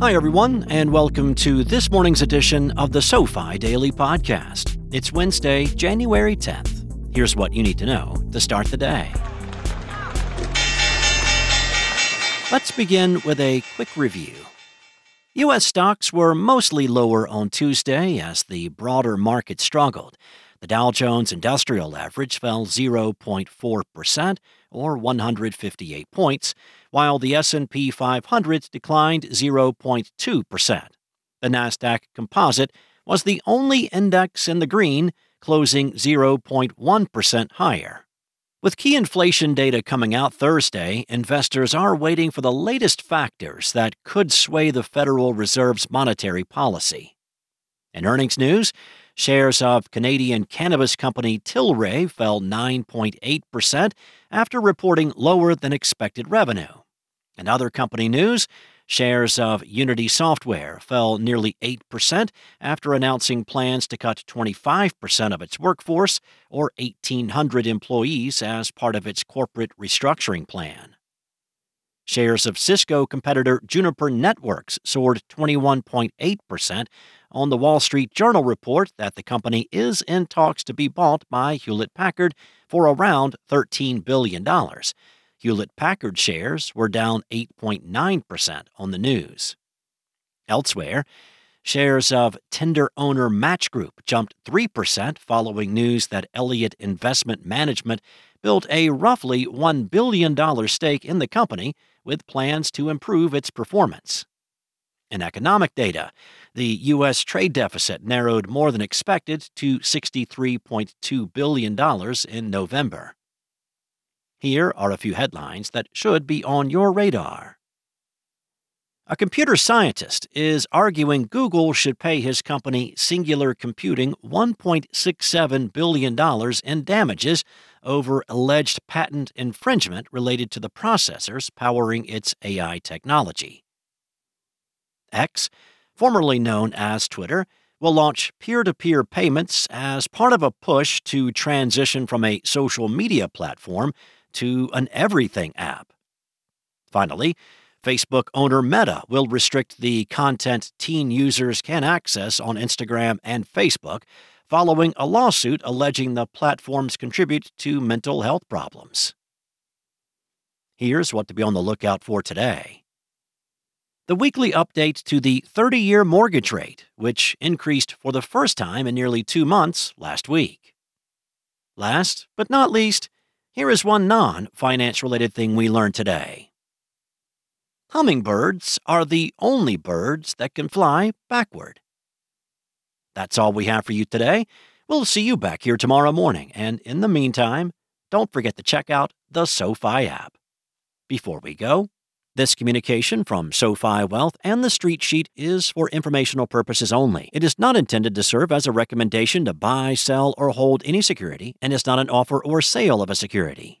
Hi, everyone, and welcome to this morning's edition of the SoFi Daily Podcast. It's Wednesday, January 10th. Here's what you need to know to start the day. Let's begin with a quick review. U.S. stocks were mostly lower on Tuesday as the broader market struggled. The Dow Jones Industrial Average fell 0.4% or 158 points, while the S&P 500 declined 0.2%. The Nasdaq Composite was the only index in the green, closing 0.1% higher. With key inflation data coming out Thursday, investors are waiting for the latest factors that could sway the Federal Reserve's monetary policy. In earnings news, Shares of Canadian cannabis company Tilray fell 9.8% after reporting lower than expected revenue. In other company news, shares of Unity Software fell nearly 8% after announcing plans to cut 25% of its workforce, or 1,800 employees, as part of its corporate restructuring plan. Shares of Cisco competitor Juniper Networks soared 21.8% on the Wall Street Journal report that the company is in talks to be bought by Hewlett Packard for around $13 billion. Hewlett Packard shares were down 8.9% on the news. Elsewhere, shares of Tinder owner Match Group jumped 3% following news that Elliott Investment Management built a roughly $1 billion stake in the company with plans to improve its performance. In economic data, the U.S. trade deficit narrowed more than expected to $63.2 billion in November. Here are a few headlines that should be on your radar. A computer scientist is arguing Google should pay his company Singular Computing $1.67 billion in damages over alleged patent infringement related to the processors powering its AI technology. X, formerly known as Twitter, will launch peer to peer payments as part of a push to transition from a social media platform to an everything app. Finally, Facebook owner Meta will restrict the content teen users can access on Instagram and Facebook following a lawsuit alleging the platforms contribute to mental health problems. Here's what to be on the lookout for today. The weekly update to the 30 year mortgage rate, which increased for the first time in nearly two months last week. Last but not least, here is one non finance related thing we learned today. Hummingbirds are the only birds that can fly backward. That's all we have for you today. We'll see you back here tomorrow morning, and in the meantime, don't forget to check out the SoFi app. Before we go, this communication from SoFi Wealth and the Street Sheet is for informational purposes only. It is not intended to serve as a recommendation to buy, sell, or hold any security and is not an offer or sale of a security.